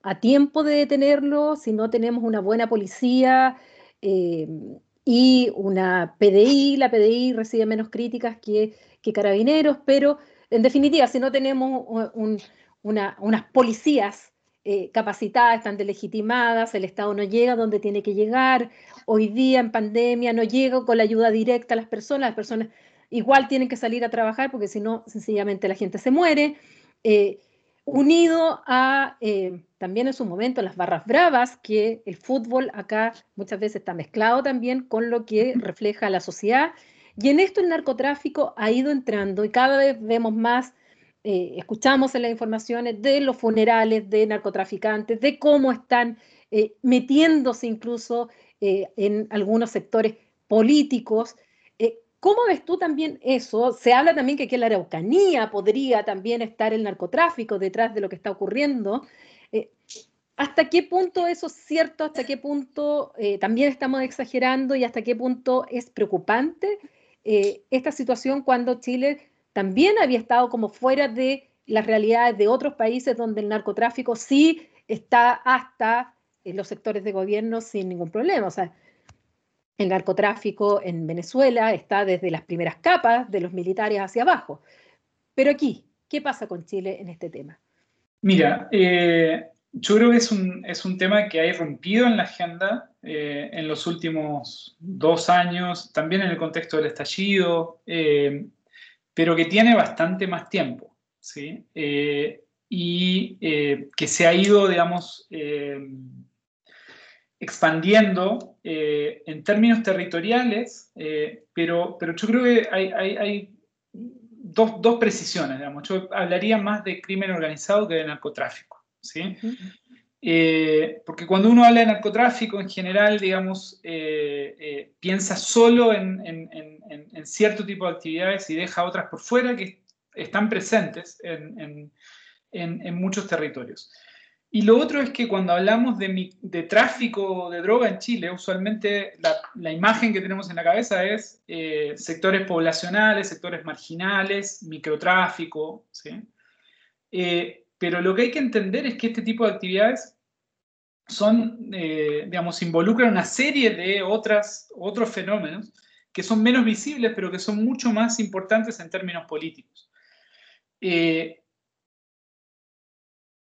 a tiempo de detenerlo? Si no tenemos una buena policía y una PDI, la PDI recibe menos críticas que, carabineros, pero en definitiva, si no tenemos unas policías eh, capacitadas, están delegitimadas, el Estado no llega donde tiene que llegar, hoy día en pandemia no llega con la ayuda directa a las personas, las personas igual tienen que salir a trabajar porque si no, sencillamente la gente se muere. Eh, unido a eh, también en su momento las barras bravas, que el fútbol acá muchas veces está mezclado también con lo que refleja la sociedad. Y en esto el narcotráfico ha ido entrando y cada vez vemos más, eh, escuchamos en las informaciones de los funerales de narcotraficantes, de cómo están eh, metiéndose incluso en algunos sectores políticos ¿Cómo ves tú también eso? Se habla también que aquí en la Araucanía podría también estar el narcotráfico detrás de lo que está ocurriendo. Eh, ¿Hasta qué punto eso es cierto? ¿Hasta qué punto eh, también estamos exagerando? ¿Y hasta qué punto es preocupante eh, esta situación cuando Chile también había estado como fuera de las realidades de otros países donde el narcotráfico sí está hasta en los sectores de gobierno sin ningún problema? O sea, el narcotráfico en Venezuela está desde las primeras capas de los militares hacia abajo. Pero aquí, ¿qué pasa con Chile en este tema? Mira, eh, yo creo que es un, es un, tema que ha irrumpido en la agenda eh, en los últimos dos años, también en el contexto del estallido, eh, pero que tiene bastante más tiempo, ¿sí? y que se ha ido, digamos, expandiendo eh, en términos territoriales, eh, pero, pero yo creo que hay, dos, dos, precisiones, digamos. Yo hablaría más de crimen organizado que de narcotráfico, ¿sí? Eh, porque cuando uno habla de narcotráfico, en general, digamos, piensa solo en, en, cierto tipo de actividades y deja otras por fuera que están presentes en, muchos territorios. Y lo otro es que cuando hablamos de, tráfico de droga en Chile, usualmente la, imagen que tenemos en la cabeza es eh, sectores poblacionales, sectores marginales, microtráfico, ¿sí? Eh, pero lo que hay que entender es que este tipo de actividades son, eh, digamos, involucran una serie de otras, otros fenómenos que son menos visibles, pero que son mucho más importantes en términos políticos.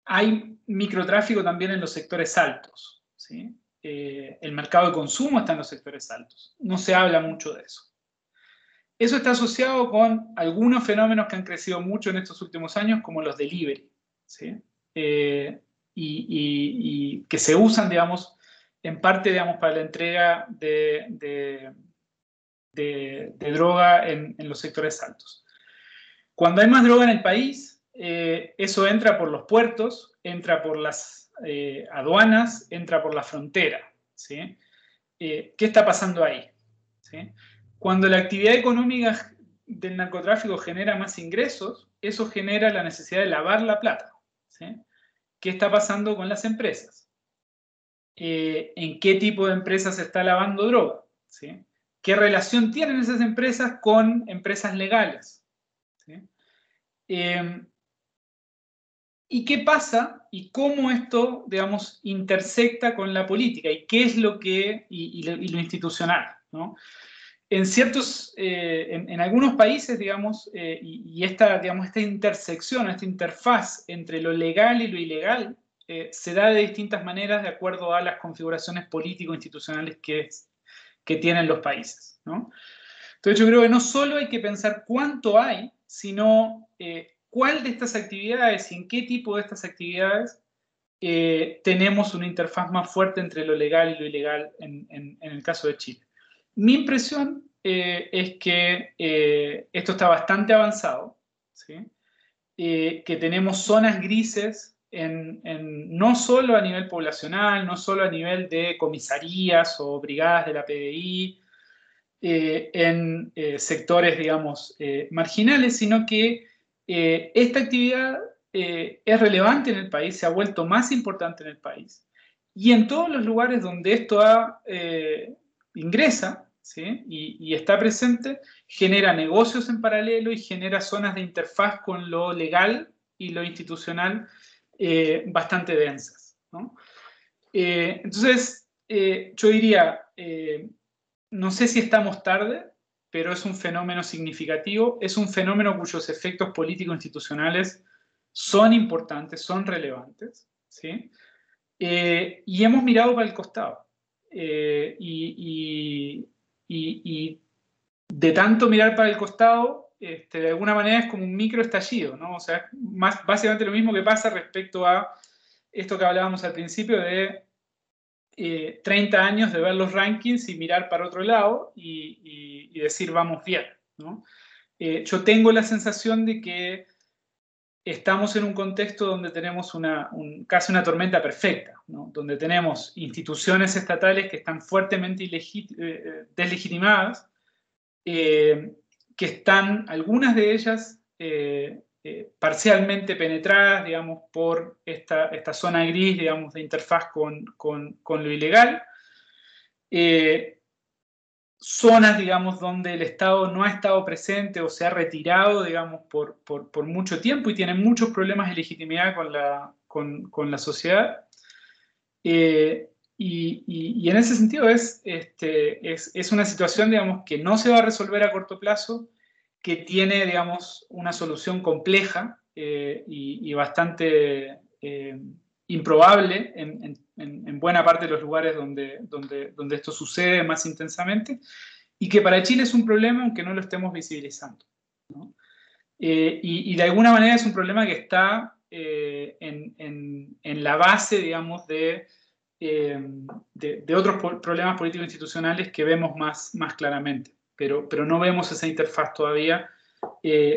hay microtráfico también en los sectores altos. ¿sí? Eh, el mercado de consumo está en los sectores altos. No se habla mucho de eso. Eso está asociado con algunos fenómenos que han crecido mucho en estos últimos años, como los delivery, ¿sí? Eh, y, que se usan, digamos, en parte, digamos, para la entrega de, droga en, los sectores altos. Cuando hay más droga en el país, eh, eso entra por los puertos, entra por las eh, aduanas, entra por la frontera. Eh, ¿Qué está pasando ahí? Cuando la actividad económica del narcotráfico genera más ingresos, eso genera la necesidad de lavar la plata. ¿Qué está pasando con las empresas? Eh, ¿En qué tipo de empresas se está lavando droga? ¿Qué relación tienen esas empresas con empresas legales? ¿Y qué pasa y cómo esto, digamos, intersecta con la política y qué es lo que, y, lo, institucional, ¿no? En ciertos, eh, en, algunos países, digamos, eh, y, esta, digamos, esta intersección, esta interfaz entre lo legal y lo ilegal eh, se da de distintas maneras de acuerdo a las configuraciones político-institucionales que, que tienen los países, ¿no? Entonces yo creo que no solo hay que pensar cuánto hay, sino cuál de estas actividades y en qué tipo de estas actividades tenemos una interfaz más fuerte entre lo legal y lo ilegal en, el caso de Chile. Mi impresión eh, es que eh, esto está bastante avanzado, que tenemos zonas grises en, no solo a nivel poblacional, no solo a nivel de comisarías o brigadas de la PDI, en sectores, digamos, marginales, sino que eh, esta actividad eh, es relevante en el país, se ha vuelto más importante en el país. Y en todos los lugares donde esto eh, ingresa, ¿sí? y, está presente, genera negocios en paralelo y genera zonas de interfaz con lo legal y lo institucional eh, bastante densas. Eh, entonces, eh, yo diría, no sé si estamos tarde, pero es un fenómeno significativo, es un fenómeno cuyos efectos político-institucionales son importantes, son relevantes, ¿sí? y hemos mirado para el costado. y, y, de tanto mirar para el costado, este, de alguna manera es como un micro estallido, ¿no? O sea, más, básicamente lo mismo que pasa respecto a esto que hablábamos al principio de 30 eh, años de ver los rankings y mirar para otro lado y, decir vamos bien, ¿no? Eh, yo tengo la sensación de que estamos en un contexto donde tenemos una, casi una tormenta perfecta, donde tenemos instituciones estatales que están fuertemente eh, eh, deslegitimadas, eh, que están algunas de ellas parcialmente penetradas, digamos, por esta, esta, zona gris, digamos, de interfaz con, con, con lo ilegal zonas, digamos, donde el Estado no ha estado presente o se ha retirado, digamos, por, por, mucho tiempo y tiene muchos problemas de legitimidad con la, con, la sociedad. Eh, y, y, en ese sentido es, este, es, es, una situación, digamos, que no se va a resolver a corto plazo, que tiene, digamos, una solución compleja eh, y, bastante eh, improbable en, en, buena parte de los lugares donde, donde, donde esto sucede más intensamente, y que para Chile es un problema aunque no lo estemos visibilizando. Eh, y, de alguna manera es un problema que está eh, en, en, la base, digamos, de, eh, de, otros problemas políticos institucionales que vemos más, más claramente, pero, pero no vemos esa interfaz todavía.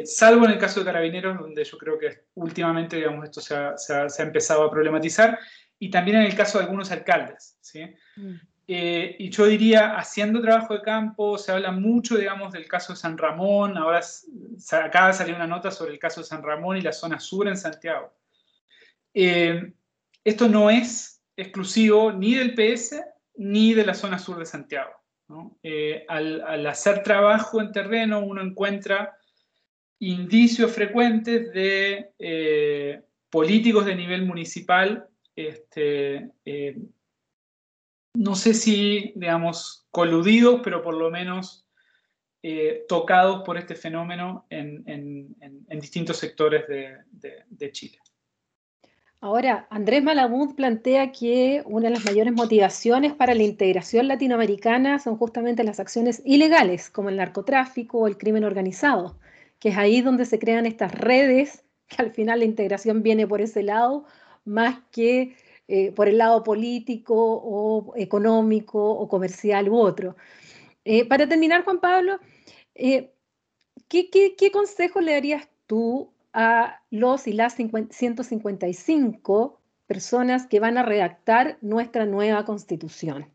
salvo en el caso de Carabineros, donde yo creo que últimamente digamos, esto se ha, se ha empezado a problematizar, y también en el caso de algunos alcaldes. ¿sí? Mm. Eh, y yo diría, haciendo trabajo de campo, se habla mucho, digamos, del caso de San Ramón, ahora acaba de salir una nota sobre el caso de San Ramón y la zona sur en Santiago. Eh, esto no es exclusivo ni del PS ni de la zona sur de Santiago. Eh, al, al, hacer trabajo en terreno, uno encuentra indicios frecuentes de políticos de nivel municipal este, eh, no sé si, digamos, coludidos, pero por lo menos eh, tocados por este fenómeno en, distintos sectores de, Chile. Ahora, Andrés Malamud plantea que una de las mayores motivaciones para la integración latinoamericana son justamente las acciones ilegales, como el narcotráfico o el crimen organizado, que es ahí donde se crean estas redes, que al final la integración viene por ese lado, más que eh, por el lado político o económico o comercial u otro. Eh, para terminar, Juan Pablo, eh, ¿qué, qué, consejo le darías tú a los y las 155 personas que van a redactar nuestra nueva constitución?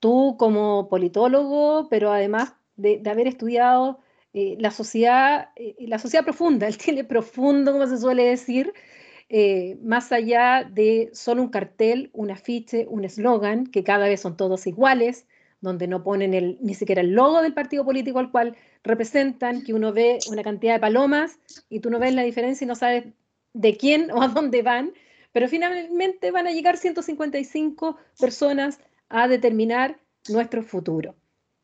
Tú como politólogo, pero además de, haber estudiado la, sociedad, la sociedad profunda, el Chile profundo, como se suele decir, eh, más allá de solo un cartel, un afiche, un eslogan, que cada vez son todos iguales, donde no ponen ni siquiera el logo del partido político al cual representan, que uno ve una cantidad de palomas y tú no ves la diferencia y no sabes de quién o a dónde van, pero finalmente van a llegar 155 personas a determinar nuestro futuro.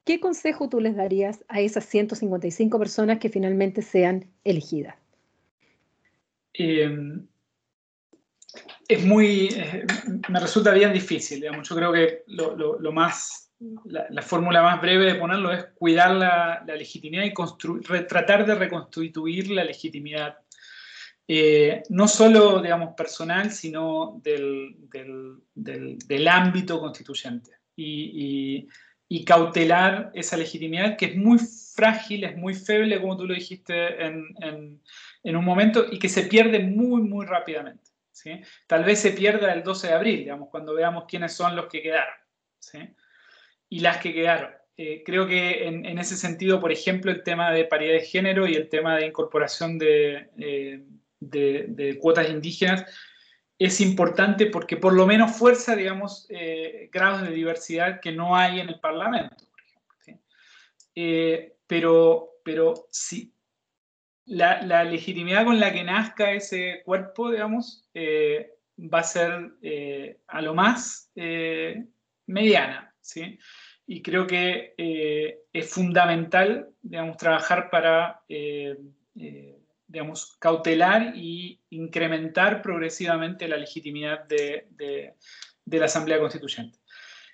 ¿Qué consejo tú les darías a esas 155 personas que finalmente sean elegidas? Eh, es muy, eh, me resulta bien difícil, digamos. Yo creo que lo, más, la, fórmula más breve de ponerlo es cuidar la, legitimidad y tratar de reconstituir la legitimidad, eh, no solo, digamos, personal, sino del, del, ámbito constituyente. Y, cautelar esa legitimidad que es muy frágil, es muy feble, como tú lo dijiste en, en, en un momento, y que se pierde muy, muy rápidamente. Tal vez se pierda el 12 de abril, digamos, cuando veamos quiénes son los que quedaron y las que quedaron. Eh, creo que en, ese sentido, por ejemplo, el tema de paridad de género y el tema de incorporación de, eh, cuotas indígenas es importante porque por lo menos fuerza, digamos, eh, grados de diversidad que no hay en el Parlamento. pero, pero sí, la, legitimidad con la que nazca ese cuerpo, digamos, va a ser a lo más mediana, ¿sí? Y creo que es fundamental, digamos, trabajar para digamos, cautelar y incrementar progresivamente la legitimidad de, la Asamblea Constituyente.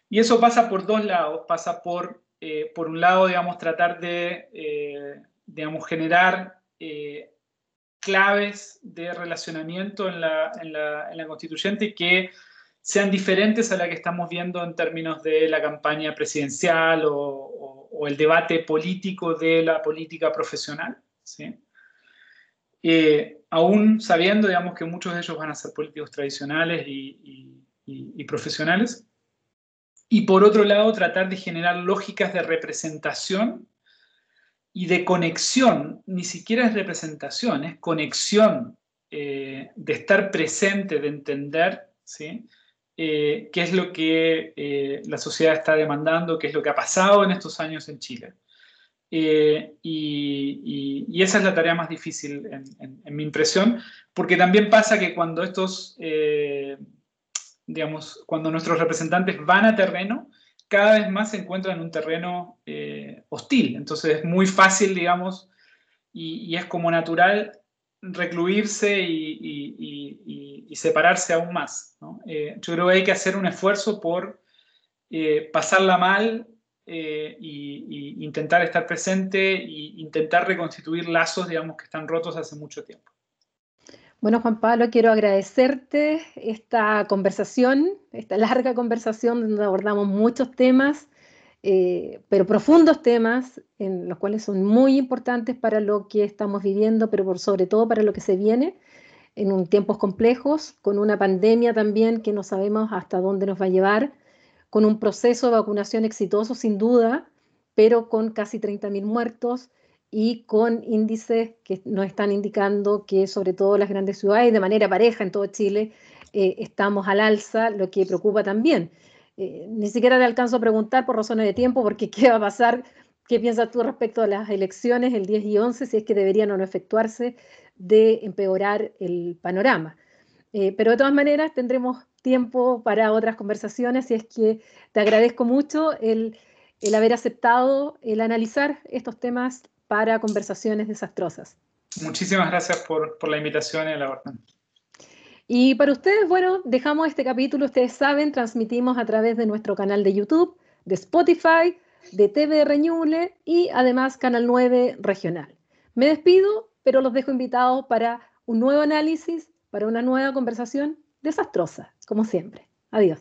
Y eso pasa por dos lados, pasa por, eh, por un lado, digamos, tratar de, eh, digamos, generar eh, claves de relacionamiento en la, constituyente que sean diferentes a la que estamos viendo en términos de la campaña presidencial o, el debate político de la política profesional. ¿sí? Eh, aún sabiendo, digamos, que muchos de ellos van a ser políticos tradicionales y, profesionales. Y por otro lado, tratar de generar lógicas de representación y de conexión, ni siquiera es representación, es conexión, eh, de estar presente, de entender ¿sí? Eh, qué es lo que la sociedad está demandando, qué es lo que ha pasado en estos años en Chile. Eh, y, esa es la tarea más difícil en, mi impresión, porque también pasa que cuando estos, eh, digamos, cuando nuestros representantes van a terreno, cada vez más se encuentran en un terreno eh, hostil. Entonces es muy fácil, digamos, y, es como natural recluirse y, separarse aún más. yo creo que hay que hacer un esfuerzo por pasarla mal eh, y, intentar estar presente e intentar reconstituir lazos, digamos, que están rotos hace mucho tiempo. Bueno, Juan Pablo, quiero agradecerte esta conversación, esta larga conversación donde abordamos muchos temas, eh, pero profundos temas, en los cuales son muy importantes para lo que estamos viviendo, pero por sobre todo para lo que se viene en tiempos complejos, con una pandemia también que no sabemos hasta dónde nos va a llevar con un proceso de vacunación exitoso sin duda, pero con casi 30.000 muertos y con índices que nos están indicando que sobre todo las grandes ciudades, de manera pareja en todo Chile, eh, estamos al alza, lo que preocupa también. Eh, ni siquiera te alcanzo a preguntar por razones de tiempo, porque qué va a pasar, qué piensas tú respecto a las elecciones el 10 y 11, si es que deberían o no efectuarse, de empeorar el panorama. Eh, pero de todas maneras tendremos tiempo para otras conversaciones y es que te agradezco mucho el, haber aceptado el analizar estos temas para conversaciones desastrosas. Muchísimas gracias por, la invitación y la orden. Y para ustedes, bueno, dejamos este capítulo, ustedes saben, transmitimos a través de nuestro canal de YouTube, de Spotify, de TV Reñule y además Canal 9 Regional. Me despido, pero los dejo invitados para un nuevo análisis, para una nueva conversación desastrosa, como siempre. Adiós.